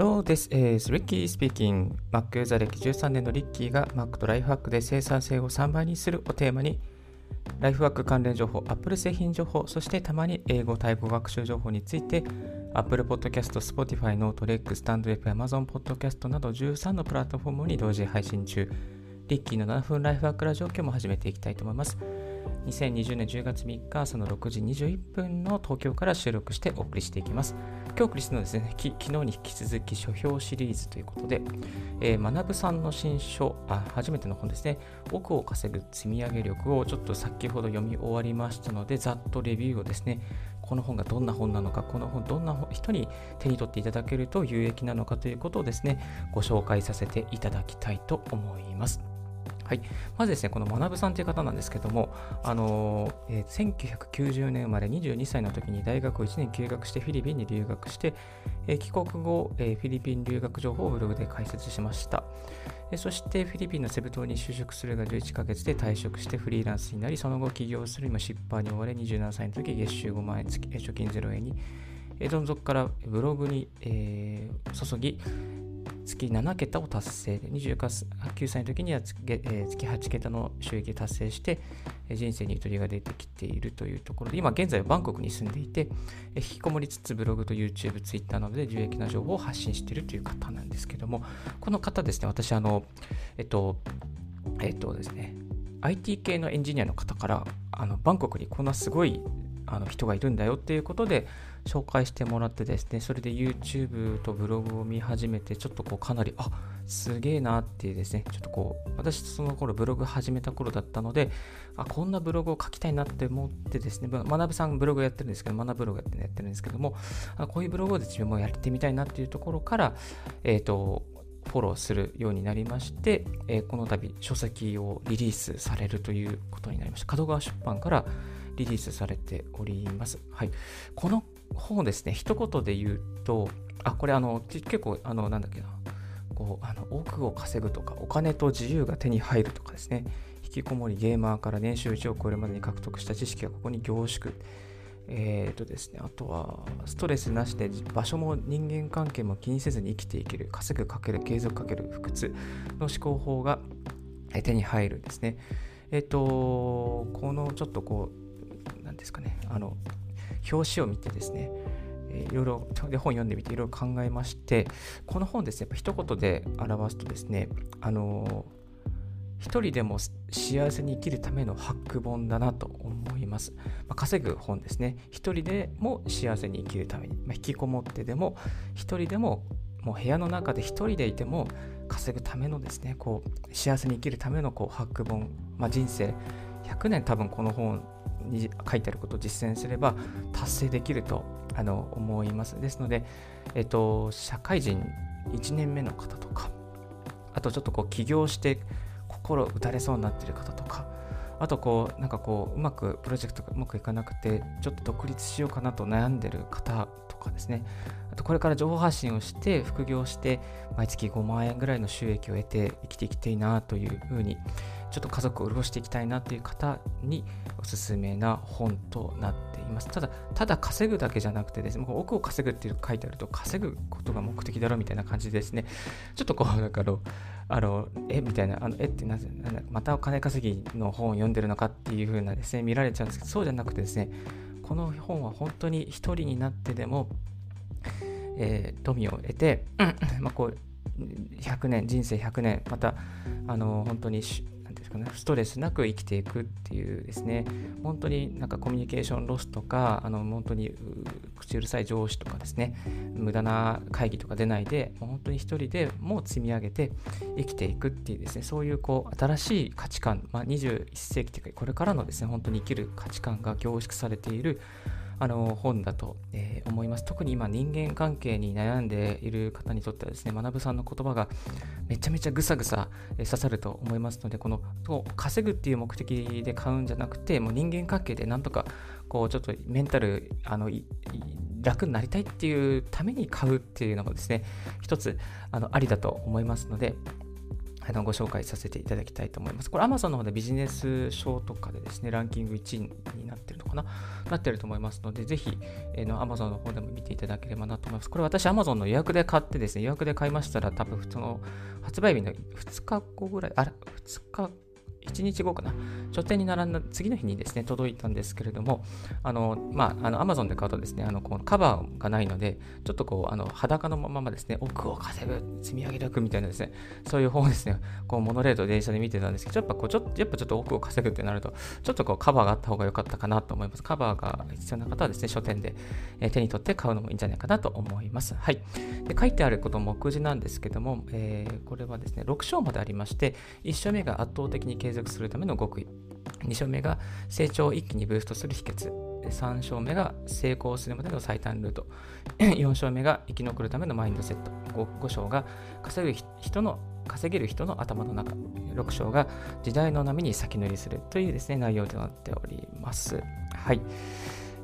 Hello, this is Ricky speaking. Mac ユーザー歴13年のリッキーが Mac とライフハックで生産性を3倍にするをテーマにライフワーク関連情報、Apple 製品情報、そしてたまに英語、タイ語学習情報について Apple Podcast、Spotify、Note、Rex、StandF、Amazon Podcast など13のプラットフォームに同時配信中。リッキーの7分ライフワークラジオ今日も始めていきたいと思います。2020年10月3日朝の6時21分の東京から収録してお送りしていきます。今日お送りするのはですね、昨日に引き続き書評シリーズということで、えー、学さんの新書あ、初めての本ですね、奥を稼ぐ積み上げ力をちょっと先ほど読み終わりましたので、ざっとレビューをですね、この本がどんな本なのか、この本どんな人に手に取っていただけると有益なのかということをですね、ご紹介させていただきたいと思います。はい、まずですね、この学さんという方なんですけども、あのえー、1990年生まれ22歳の時に大学を1年休学してフィリピンに留学して、えー、帰国後、えー、フィリピン留学情報をブログで解説しました。えそしてフィリピンのセブ島に就職するが11ヶ月で退職してフリーランスになり、その後起業する今出版に追われ27歳の時月収5万円付き、貯金0円に、えどん底からブログに、え注ぎ、月7桁を達成で、29歳の時には月,、えー、月8桁の収益を達成して、人生にゆとりが出てきているというところで、今現在はバンコクに住んでいて、引きこもりつつブログと YouTube、Twitter などで有益な情報を発信しているという方なんですけども、この方ですね、私、あの、えっと、えっとですね、IT 系のエンジニアの方から、あのバンコクにこんなすごいあの人がいるんだよっていうことで紹介してもらってですね、それで YouTube とブログを見始めて、ちょっとこうかなり、あすげえなっていうですね、ちょっとこう、私その頃ブログ始めた頃だったので、あ、こんなブログを書きたいなって思ってですね、学さんブログやってるんですけど、学ブログやってやってるんですけども、あこういうブログを自分もやってみたいなっていうところから、えっ、ー、と、フォローするようになりまして、えー、この度書籍をリリースされるということになりました。角川出版からリリースされております。はい。この本ですね、一言で言うと、あ、これあの、結構、あの、なんだっけな、こう、あの、奥を稼ぐとか、お金と自由が手に入るとかですね、引きこもりゲーマーから年収1を超えるまでに獲得した知識がここに凝縮。えっ、ー、とですね、あとは、ストレスなしで場所も人間関係も気にせずに生きていける、稼ぐかける、継続かける、不屈の思考法が手に入るんですね。えっ、ー、と、このちょっとこう、なんですかね、あの、表紙を見てですね、いろいろで本読んでみていろいろ考えましてこの本ですね一言で表すとですねあの一人でも幸せに生きるためのハック本だなと思います。まあ、稼ぐ本ですね。一人でも幸せに生きるために、まあ、引きこもってでも、一人でももう部屋の中で一人でいても稼ぐためのですね、こう幸せに生きるためのこうハック本、まあ、人生100年多分この本に書いてあることを実践すれば達成できるとあの思います。ですので、えっと、社会人1年目の方とか、あとちょっとこう起業して心打たれそうになってる方とか、あとこう、なんかこう、うまくプロジェクトがうまくいかなくて、ちょっと独立しようかなと悩んでる方とかですね、あとこれから情報発信をして、副業して、毎月5万円ぐらいの収益を得て生きていきたいなというふうにちょっと家族を潤していきたいなという方におすすめな本となっています。ただ、ただ稼ぐだけじゃなくてですね、奥を稼ぐっていう書いてあると、稼ぐことが目的だろみたいな感じですね。ちょっとこう、だから、あの、えみたいな、あのえってなぜ、またお金稼ぎの本を読んでるのかっていう風なですね、見られちゃうんですけど、そうじゃなくてですね、この本は本当に一人になってでも、えー、富を得て、まあ、こう100年人生100年またあの本当にですかね、ストレスなく生きていくっていうですね、本当になんかコミュニケーションロスとか、あの本当に口うるさい上司とかですね、無駄な会議とか出ないで、もう本当に一人でもう積み上げて生きていくっていうですね、そういうこう新しい価値観、まあ、21世紀というか、これからのですね、本当に生きる価値観が凝縮されているあの本だと、えー、思います。特に今人間関係に悩んでいる方にとってはですね、学さんの言葉がめちゃめちゃぐさぐさ刺さると思いますので、この稼ぐっていう目的で買うんじゃなくて、もう人間関係でなんとかこうちょっとメンタルあの楽になりたいっていうために買うっていうのもですね、一つあのありだと思いますので、あのご紹介させていただきたいと思います。これ Amazon の方でビジネス書とかでですね、ランキング1位になってるのかな？なってると思いますので、ぜひ、えー、の Amazon の方でも見ていただければなと思います。これ私 Amazon の予約で買ってですね、予約で買いましたら多分その発売日の2日後ぐらい、あら ?2 日後1日後かな、書店に並んだ次の日にですね、届いたんですけれども、あの、まあ、あの、アマゾンで買うとですね、あの、このカバーがないので、ちょっとこう、あの、裸のままですね、奥を稼ぐ、積み上げ力みたいなですね、そういう本をですね、こう、モノレール電車で見てたんですけど、やっぱこう、ちょっと、やっぱちょっと奥を稼ぐってなると、ちょっとこう、カバーがあった方が良かったかなと思います。カバーが必要な方はですね、書店で、え、手に取って買うのもいいんじゃないかなと思います。はい。で、書いてあること目次なんですけども、えー、これはですね、6章までありまして、1章目が圧倒的に継続するための極意。2章目が成長を一気にブーストする秘訣。3章目が成功するまでの最短ルート。4章目が生き残るためのマインドセット。5, 5章が稼ぐ人の稼げる人の頭の中。6章が時代の波に先乗りするというですね、内容となっております。はい。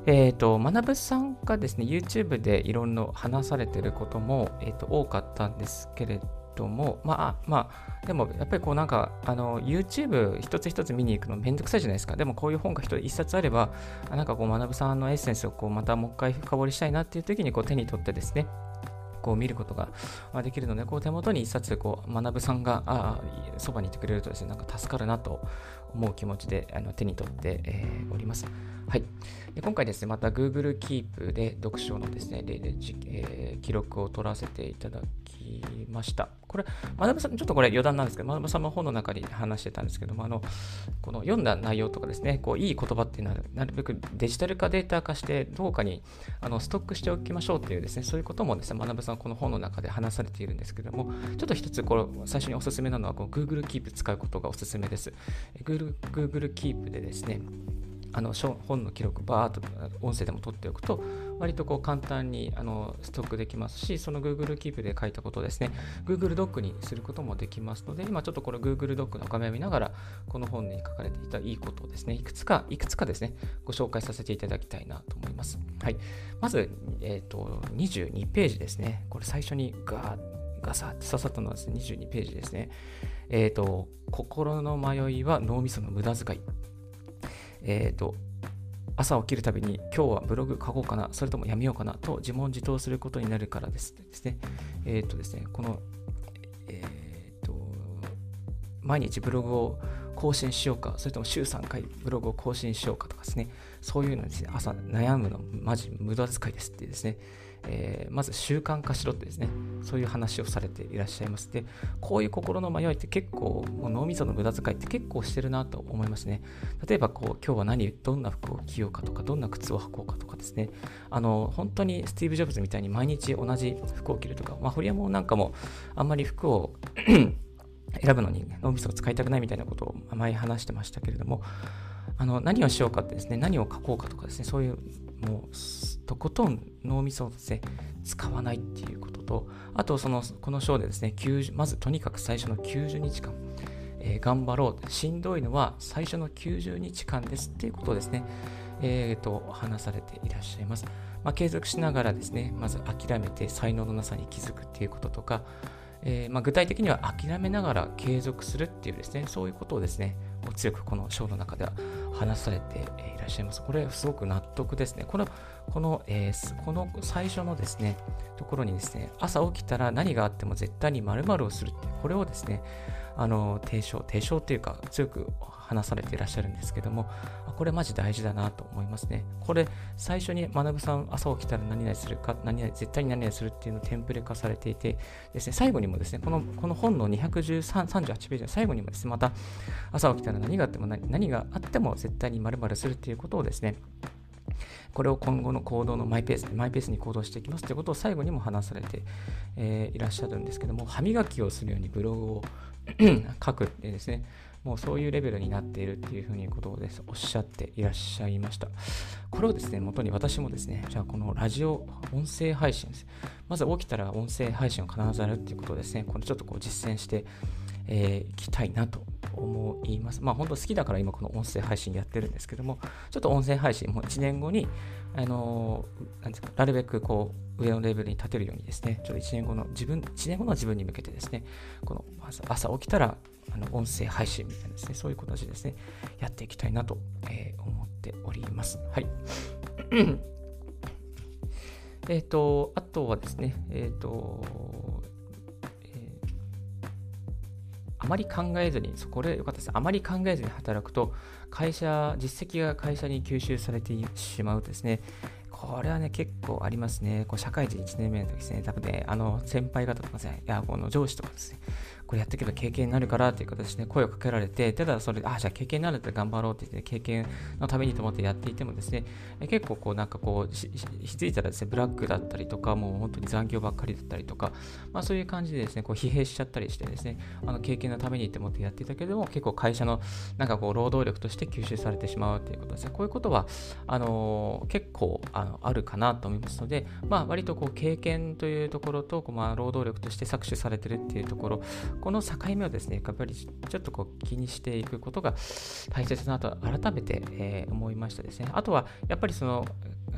え、ー、と、学さんがですね、YouTube でいろんな話されてることも、えーと多かったんですけれども、まあ、まあ、でもやっぱりこうなんか、あの、YouTube 一つ一つ見に行くのめんどくさいじゃないですか。でもこういう本が一冊あれば、なんかこう、学さんのエッセンスをこう、またもう一回深掘りしたいなっていう時にこう手に取ってですね、こう見ることができるので、こう手元に一冊こう学さんがあそばにいてくれるとですね、なんか助かるなと思う気持ちであの手に取って、えー、おります。はい。で今回ですね、また Google Keep で読書のですね、ででえー、記録を取らせていただきました。これ、学さん、ちょっとこれ余談なんですけど、学さんの本の中に話してたんですけども、あの、この読んだ内容とかですね、こう、いい言葉っていうのは、なるべくデジタル化、データ化して、どうかにあのストックしておきましょうっていうですね、そういうこともですね、学さんこの本の中で話されているんですけども、ちょっと一つ、これ、最初におすすめなのは、この Google Keep 使うことがおすすめです。Google, Google Keep でですね、あの本の記録バーっと音声でも取っておくと割とこう簡単にあのストックできますしその Google Keep で書いたことをですね。Google ドックにすることもできますので今ちょっとこの Google ドックの画面を見ながらこの本に書かれていたいいことをですね。いくつかいくつかですね。ご紹介させていただきたいなと思います。はい。まず、えーと、22ページですね。これ最初にガーッガサッと刺さったのはですね22ページですね。えっ、ー、と心の迷いは脳みその無駄遣い。えっ、ー、と、朝起きるたびに今日はブログ書こうかな、それともやめようかなと自問自答することになるからですですね。えっ、ー、とですね、この、えっ、ー、と、毎日ブログを更新しようか、それとも週3回ブログを更新しようかとかですね、そういうのですね、朝悩むのマジ無駄遣いですってですね、えー、まず習慣化しろってですね、そういう話をされていらっしゃいます。で、こういう心の迷いって結構、もう脳みその無駄遣いって結構してるなと思いますね。例えば、こう、今日は何、どんな服を着ようかとか、どんな靴を履こうかとかですね、あの、本当にスティーブ・ジョブズみたいに毎日同じ服を着るとか、まあ、堀山なんかもあんまり服を 選ぶのに脳みそを使いたくないみたいなことを前話してましたけれども、あの何をしようかってですね、何を書こうかとかですね、そういうもうとことん脳みそをで、使わないっていうことと、あとそのこの章でですね、まずとにかく最初の90日間、えー、頑張ろう。しんどいのは最初の90日間ですっていうことをですね、えー、と話されていらっしゃいます。まあ、継続しながらですね、まず諦めて才能のなさに気づくっていうこととか、えー、まあ、具体的には諦めながら継続するっていうですね、そういうことをですね、強くこの章の中では話されていらっしゃいます。これすごく納得ですね。この、この、えー、この最初のですね、ところにですね、朝起きたら何があっても絶対に〇〇をするって、これをですね、あの、提唱、提唱っていうか強く話されていらっしゃるんですけども、これマジ大事だなと思いますね。これ、最初に学さん、朝起きたら何々するか、何々、絶対に何々するっていうのをテンプレ化されていて、ですね、最後にもですね、このこの本の213、38ページの最後にもですね、また、朝起きたら何があっても何、何があっても絶対に〇〇するっていうことをですね、これを今後の行動のマイペース、マイペースに行動していきますということを最後にも話されて、えー、いらっしゃるんですけども、歯磨きをするようにブログを 書くってですね、もうそういうレベルになっているっていうふうにことをですおっしゃっていらっしゃいました。これをですね、元に私もですね、じゃあこのラジオ音声配信です。まず起きたら音声配信を必ずやるっていうことをですね、これちょっとこう実践して、えー、きたいなと思います。まあ本当好きだから今この音声配信やってるんですけども、ちょっと音声配信も1年後に、あのー、なんですか、なるべくこう上のレベルに立てるようにですね、ちょっと1年後の自分、1年後の自分に向けてですね、この朝起きたらあの音声配信みたいなですね、そういう形でですね、やっていきたいなと、えー、思っております。はい。えっと、あとはですね、えっ、ー、と、まり考えずに、これ良かったです。あまり考えずに働くと、会社、実績が会社に吸収されてしまうとですね、これはね、結構ありますね。こう社会人1年目の時ですね、多分ね、あの、先輩方とかですね、いや、この上司とかですね、これやっていけば経験になるからっていう形で、ね、声をかけられて、ただそれ、あ、じゃあ経験になるって頑張ろうって言って、経験のためにと思ってやっていてもですね、結構こうなんかこう、ひづいたらですね、ブラックだったりとか、もう本当に残業ばっかりだったりとか、まあそういう感じでですね、こう疲弊しちゃったりしてですね、あの経験のためにって思ってやっていたけども、結構会社のなんかこう労働力として吸収されてしまうっていうことですね。こういうことは、あのー、結構あのあるかなと思いますので、まあ割とこう経験というところと、まあ労働力として搾取されてるっていうところ、この境目をですね、やっぱりちょっとこう気にしていくことが大切だなと改めて、えー、思いましたですね。あとは、やっぱりその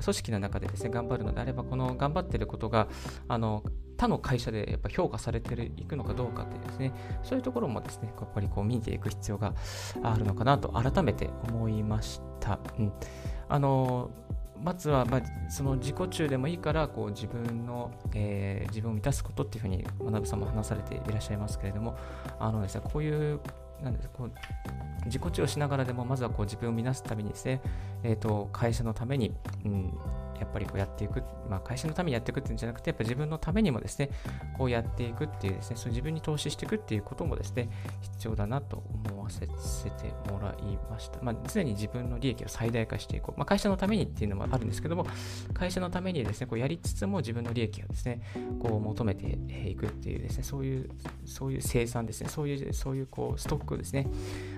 組織の中でですね、頑張るのであれば、この頑張っていることが、あの、他の会社でやっぱ評価されていくのかどうかっていうですね、そういうところもですね、やっぱりこう見ていく必要があるのかなと改めて思いました。うん。あのまずは、まあ、その自己中でもいいからこう自分の、えー、自分を満たすことっていうふうに学さんも話されていらっしゃいますけれどもあのです、ね、こういうなんですこう自己中をしながらでもまずはこう自分を満たすためにですね、えーと会社のために、うん、やっぱりこうやっていく、まあ、会社のためにやっていくっていうんじゃなくて、やっぱ自分のためにもですね、こうやっていくっていうですね、そう自分に投資していくっていうこともですね、必要だなと思わせてもらいました。まあ、常に自分の利益を最大化していこう。まあ、会社のためにっていうのもあるんですけども、会社のためにですね、こうやりつつも自分の利益をですね、こう求めていくっていうですね、そういう、そういう生産ですね、そういう、そういうこうストックですね、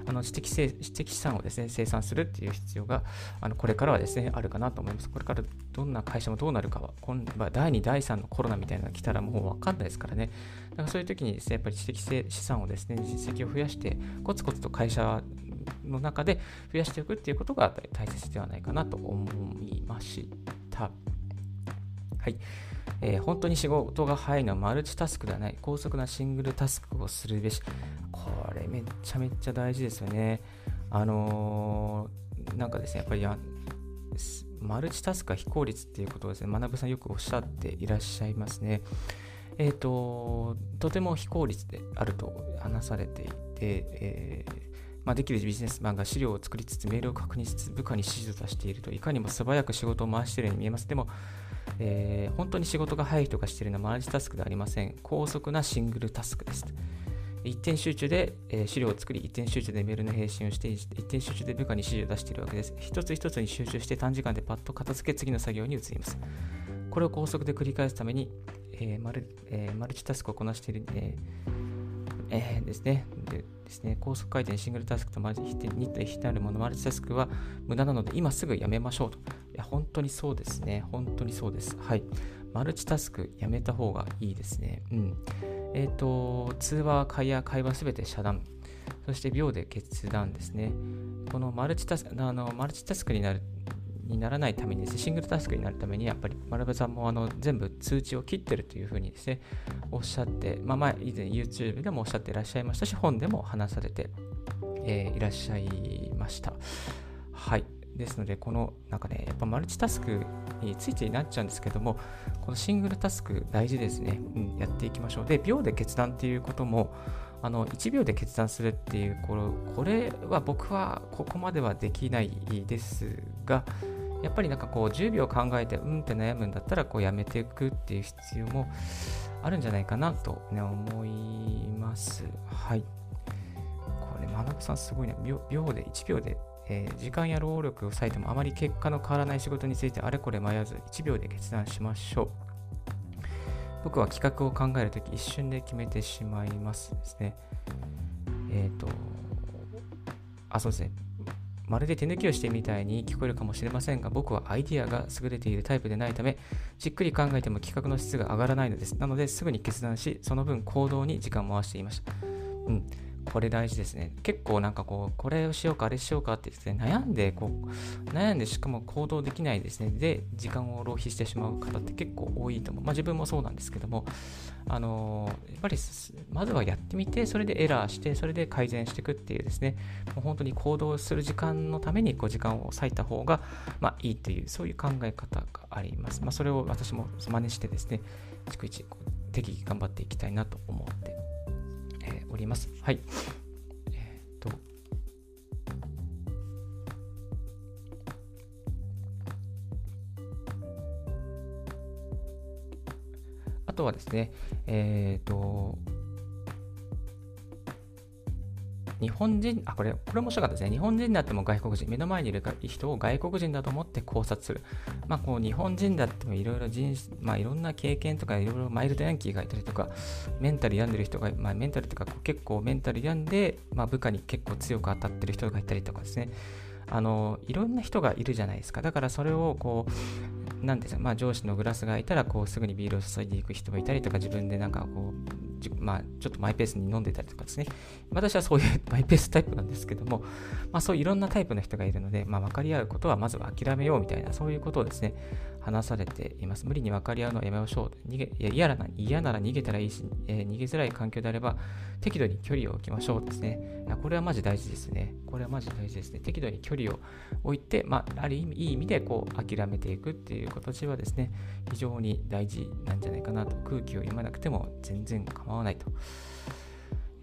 あの知的知的資産をですね、生産するっていう必要が、あのこれからはですね、あるかなと思います。これからどんな会社もどうなるかは、今第2、第3のコロナみたいなのが来たらもう分かんないですからね。だからそういう時にですね、やっぱり知的資産をですね、実績を増やして、コツコツと会社の中で増やしていくっていうことが大切ではないかなと思いました。はい。えー、本当に仕事が早いのはマルチタスクではない。高速なシングルタスクをするべし。これめっちゃめっちゃ大事ですよね。あのー、なんかですね、やっぱりマルチタスクは非効率っていうことをですね、学さんよくおっしゃっていらっしゃいますね。えっ、ー、と、とても非効率であると話されていて、えーまあ、できるビジネスマンが資料を作りつつメールを確認しつつ部下に指示を出しているといかにも素早く仕事を回しているように見えます。でも、えー、本当に仕事が早い人がしているのはマルチタスクではありません。高速なシングルタスクです。一点集中で、えー、資料を作り、一点集中でメールの返信をして、一点集中で部下に指示を出しているわけです。一つ一つに集中して短時間でパッと片付け次の作業に移ります。これを高速で繰り返すために、えーマルえー、マルチタスクをこなしている、ええー、ですねでですね。高速回転シングルタスクとマルチに比なるもの、マルチタスクは無駄なので、今すぐやめましょうと。いや、本当にそうですね。本当にそうです。はい。マルチタスクやめた方がいいですね。うん。え、ー、と、通話、会話、会話すべて遮断。そして秒で決断ですね。このマルチタスク、あのマルチタスクになるにならないためにですね、シングルタスクになるために、やっぱり丸部さんもあの全部通知を切ってるというふうにですね、おっしゃって、まあ、前、以前 YouTube でもおっしゃっていらっしゃいましたし、本でも話されて、えー、いらっしゃいました。はい。ですので、このなんかね、やっぱマルチタスクについてになっちゃうんですけども、このシングルタスク大事ですね。うん、やっていきましょう。で、秒で決断っていうことも、あの1秒で決断するっていうこれ、これは僕はここまではできないですが、やっぱりなんかこう10秒考えてうんって悩むんだったらこうやめていくっていう必要もあるんじゃないかなと、ね、思います。はい。これ、学さんすごいね。秒で、1秒でえー、時間や労力を割いてもあまり結果の変わらない仕事についてあれこれ迷わず1秒で決断しましょう。僕は企画を考えるとき一瞬で決めてしまいますですね。えっ、ー、と、あ、そうですね。まるで手抜きをしてみたいに聞こえるかもしれませんが、僕はアイディアが優れているタイプでないため、じっくり考えても企画の質が上がらないのです。なので、すぐに決断し、その分行動に時間を回していました。うん。これ大事ですね。結構なんかこう、これをしようか、あれしようかって言って、悩んで、こう、悩んでしかも行動できないですね。で、時間を浪費してしまう方って結構多いと思う。まあ自分もそうなんですけども、あの、やっぱりまずはやってみて、それでエラーして、それで改善していくっていうですね、もう本当に行動する時間のためにこう時間を割いた方が、まあいいという、そういう考え方があります。まあそれを私も真似してですね、逐一適宜頑張っていきたいなと思ってえー、おります。はい。えっ、と、あとはですね、えっ、と、日本人、あ、これ、これ面白かったですね。日本人であっても外国人、目の前にいる人を外国人だと思って考察する。まあ、こう、日本人だってもいろいろ人、まあ、いろんな経験とか、いろいろマイルドヤンキーがいたりとか、メンタル病んでる人が、まあ、メンタルというか、結構メンタル病んで、まあ、部下に結構強く当たってる人がいたりとかですね。あの、いろんな人がいるじゃないですか。だからそれを、こう、なんですか、まあ、上司のグラスがいたら、こう、すぐにビールを注いでいく人もいたりとか、自分でなんか、こう、まあ、ちょっとマイペースに飲んでたりとかですね。私はそういう マイペースタイプなんですけども、まあ、そういろんなタイプの人がいるので、まあ、分かり合うことはまずは諦めようみたいな、そういうことをですね、話されています。無理に分かり合うのはやめましょう。逃げいや嫌な嫌なら逃げたらいいし、えー、逃げづらい環境であれば、適度に距離を置きましょうですね。これはマジ大事ですね。これはマジ大事ですね。適度に距離を置いて、まあ、ある意味、いい意味でこう諦めていくっていう形はですね、非常に大事なんじゃないかなと。空気を読まなくても全然構わないと。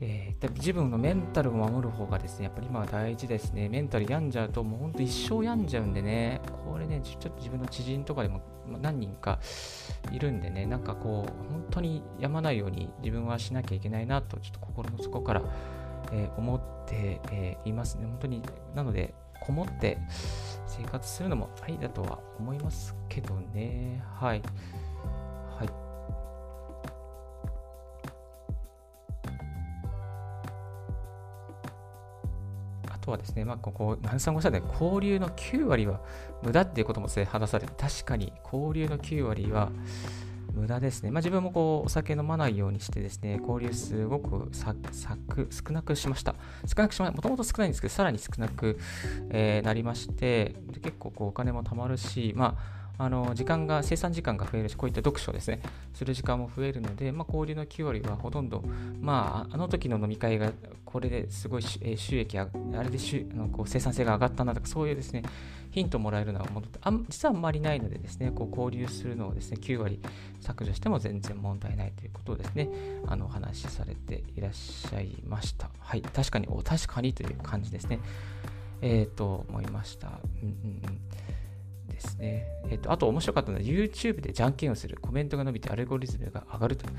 えー、自分のメンタルを守る方がですね、やっぱり今は大事ですね。メンタル病んじゃうと、もうほんと一生病んじゃうんでね、これね、ちょっと自分の知人とかでも何人かいるんでね、なんかこう、本当に病まないように自分はしなきゃいけないなと、ちょっと心の底から、えー、思って、えー、いますね。本当に、なので、こもって生活するのもありだとは思いますけどね。はい。とはですね、まあ、ここ、何さんごしたね、交流の9割は無駄っていうこともですね話されて、確かに交流の9割は無駄ですね。まあ、自分もこうお酒飲まないようにしてですね、交流すごくさく少なくしました。少なくしました。もともと少ないんですけど、さらに少なく、えー、なりまして、で結構こうお金も貯まるし、まあ、あの時間が、生産時間が増えるし、こういった読書ですね、する時間も増えるので、まあ、交流の9割はほとんど、まあ、あの時の飲み会がこれですごい収益あれであのこう生産性が上がったなとか、そういうですね、ヒントもらえるのはもあ実はあんまりないのでですね、こう交流するのをですね、9割削除しても全然問題ないということをですね、あのお話しされていらっしゃいました。はい、確かに、お確かにという感じですね。えっ、ー、と、思いました。うんうんうんですね。えっ、と、あと面白かったのは YouTube でじゃんけんをする。コメントが伸びてアルゴリズムが上がるという。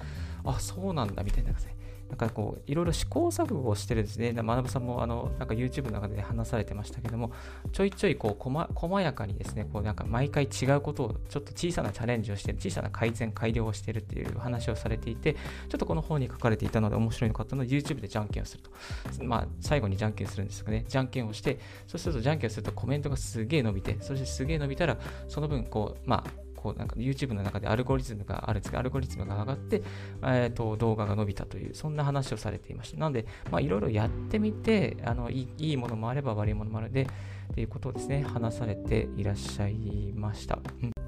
あ、そうなんだみたいな感じね。なんかこう、いろいろ試行錯誤をしてるんですね。学さんも、あの、なんか YouTube の中で話されてましたけども、ちょいちょい、こう、こま、細やかにですね、こう、なんか毎回違うことを、ちょっと小さなチャレンジをして、小さな改善、改良をしてるっていう話をされていて、ちょっとこの本に書かれていたので面白いのかったので、YouTube でじゃんけんをすると。まあ、最後にじゃんけんするんですがね、じゃんけんをして、そうするとじゃんけんをするとコメントがすげえ伸びて、そしてすげえ伸びたら、その分、こう、まあ、こうなんか YouTube の中でアルゴリズムがあるんですが、アルゴリズムが上がって、えー、と動画が伸びたという、そんな話をされていました。なので、いろいろやってみてあのいい、いものもあれば悪いものもあるで、ということをですね、話されていらっしゃいました。うん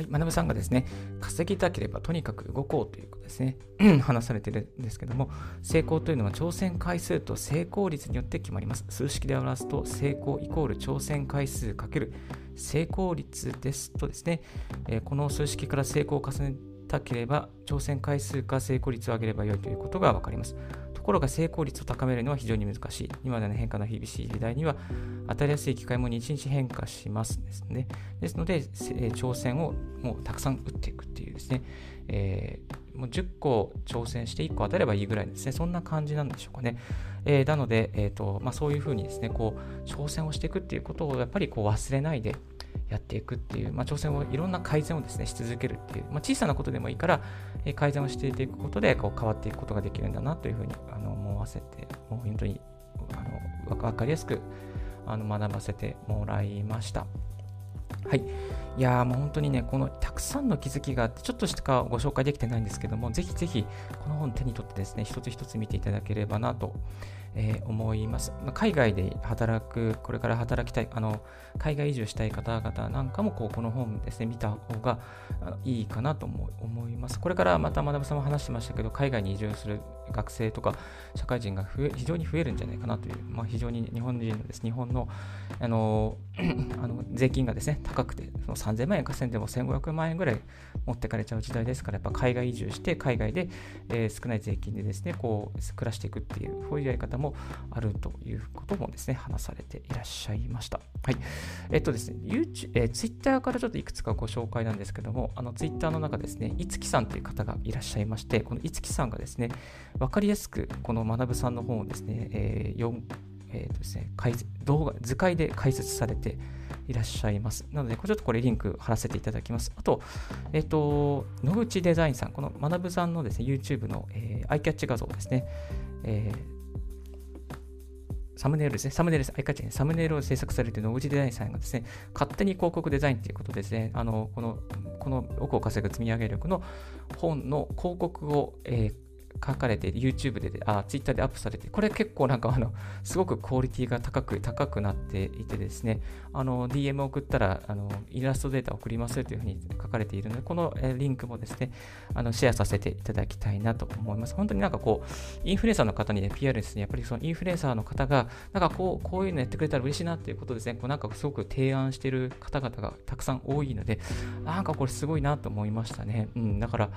はい、学さんがですね、稼ぎたければとにかく動こうということですね、話されてるんですけども、成功というのは挑戦回数と成功率によって決まります。数式で表すと、成功イコール挑戦回数かける成功率ですとですね、えー、この数式から成功を重ねたければ、挑戦回数か成功率を上げればよいということが分かります。ところが成功率を高めるのは非常に難しい。今までの変化の厳しい時代には、当たりやすい機会も日々変化しますですね。ですので、挑戦をもうたくさん打っていくっていうですね、えー、もう10個挑戦して1個当たればいいぐらいですね。そんな感じなんでしょうかね。えー、なので、えーとまあ、そういうふうにですね、こう挑戦をしていくっていうことをやっぱりこう忘れないで、やっていくっていう、まあ、挑戦をいろんな改善をですねし続けるっていう、まあ、小さなことでもいいから、え改善をしていくことでこう変わっていくことができるんだなというふうにあの思わせてもう本当にあの分かりやすくあの学ばせてもらいました。はい。いやーもう本当にね、このたくさんの気づきがあって、ちょっとしかご紹介できてないんですけども、ぜひぜひこの本手に取ってですね、一つ一つ見ていただければなとえー、思います。まあ、海外で働く、これから働きたい、あの海外移住したい方々なんかもこうこの本ですね、見た方がいいかなと思います。これからまた学さんも話してましたけど、海外に移住する学生とか社会人が増え非常に増えるんじゃないかなという、まあ、非常に日本人のです、日本のあの あの税金がですね、高くて、その3000万円稼いでも1500万円ぐらい持ってかれちゃう時代ですから、やっぱ海外移住して、海外で、えー、少ない税金でですね、こう暮らしていくっていう、そういうやり方ももあるということもですね、話されていらっしゃいました。はい。えっとですね、YouTube えー、Twitter からちょっといくつかご紹介なんですけども、あの Twitter の中ですね、いつきさんという方がいらっしゃいまして、このいつきさんがですね、わかりやすくこの学さんの本をですね、えー、4えーとですね、動画図解で解説されていらっしゃいます。なので、ちょっとこれリンク貼らせていただきます。あと、えっ、ー、と、野口デザインさん、この学さんのですね、YouTube の、えー、アイキャッチ画像ですね、えーサムネイルですね、サムネイルです、アイカチサムネイルを制作されている野口デザインさんがですね、勝手に広告デザインということでですね、あのこのこの奥を稼ぐ積み上げ力の本の広告を、えー書かれて YouTube であ Twitter でアップされてこれ結構なんかあのすごくクオリティが高く高くなっていてですね。あの DM 送ったらあのイラストデータ送りますというふうに書かれているのでこのリンクもですねあのシェアさせていただきたいなと思います。本当になんかこうインフルエンサーの方にね PR ですねやっぱりそのインフルエンサーの方がなんかこうこういうのやってくれたら嬉しいなっていうことですねこうなんかすごく提案している方々がたくさん多いのでなんかこれすごいなと思いましたね。うんだから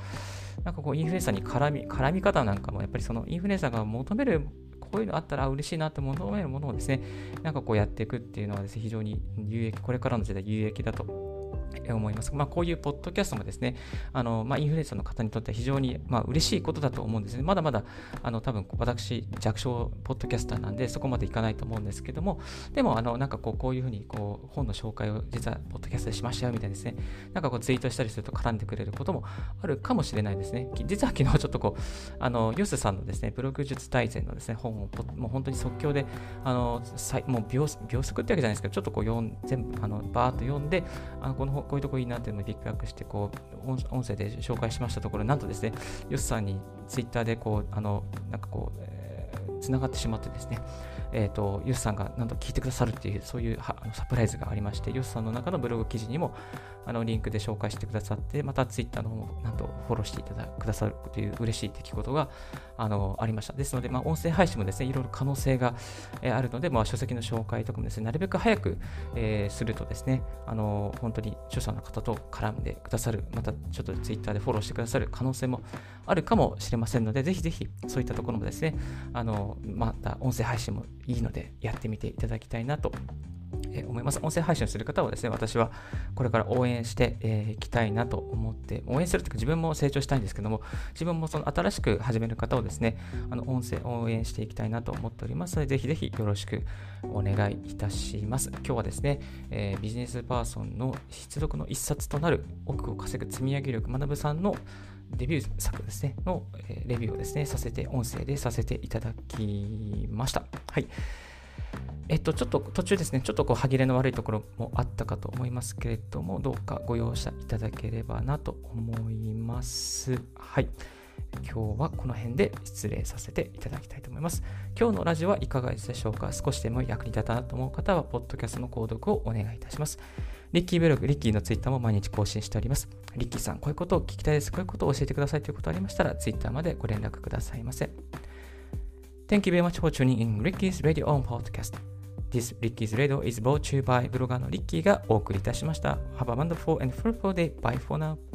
なんかこうインフルエンサーに絡み絡み方なんかもやっぱりそのインフルエンサーが求めるこういうのあったら嬉しいなって求めるものをですね、なんかこうやっていくっていうのはですね、非常に有益、これからの時代有益だと思います。まあ、こういうポッドキャストもですね、あのまあ、インフルエンサーの方にとっては非常に、まあ、嬉しいことだと思うんですね。まだまだ、あの多分私、弱小ポッドキャスターなんで、そこまでいかないと思うんですけども、でも、あのなんかこうこういうふうにこう本の紹介を実はポッドキャストでしましたよみたいですね、なんかこうツイートしたりすると絡んでくれることもあるかもしれないですね。実は昨日ちょっとこう、あのヨスさんのですね、ブログ術大全のですね、本をもう本当に即興で、あのもう秒秒速ってわけじゃないですけど、ちょっとこう読ん全部あのバーッと読んで、あのこのこういうとこいいなっていうのをピックアップしてこう音声で紹介しましたところなんとですねよっさんにツイッターでこうあのなんかこう、えー、つながってしまってですねえーと、ヨスさんがなんと聞いてくださるっていうそういうあのサプライズがありましてヨスさんの中のブログ記事にもあのリンクで紹介してくださってまたツイッターの方もなんとフォローしていただくださるという嬉しい出来事があのありました。ですので、まあ、音声配信もですねいろいろ可能性が、え、あるので、まあ、書籍の紹介とかもですねなるべく早く、えー、するとですねあの本当に著者の方と絡んでくださるまたちょっとツイッターでフォローしてくださる可能性もあるかもしれませんのでぜひぜひそういったところもですねあのまた音声配信もいいのでやってみていただきたいなと思います。音声配信をする方はですね、私はこれから応援してい、えー、きたいなと思って、応援するというか自分も成長したいんですけども、自分もその新しく始める方をですね、あの音声応援していきたいなと思っておりますので、ぜひぜひよろしくお願いいたします。今日はですね、えー、ビジネスパーソンの必読の一冊となる奥を稼ぐ積み上げ力学さんのデビュー作ですね、の、レビューをですね、させて、音声でさせていただきました。はい。えっと、ちょっと途中ですね、ちょっとこう歯切れの悪いところもあったかと思いますけれども、どうかご容赦いただければなと思います。はい。今日はこの辺で失礼させていただきたいと思います。今日のラジオはいかがでしたでしょうか？少しでも役に立たなと思う方は、ポッドキャストの購読をお願いいたします。リッキーブログ、リッキーのツイッターも毎日更新しております。リッキーさん、こういうことを聞きたいです。こういうことを教えてくださいということありましたら、ツイッターまでご連絡くださいませ。Thank you very much for tuning in Ricky's Radio on Podcast. This Ricky's Radio is brought to you by ブロガーのリッキーがお送りいたしました。Have a wonderful and fruitful day. Bye for now.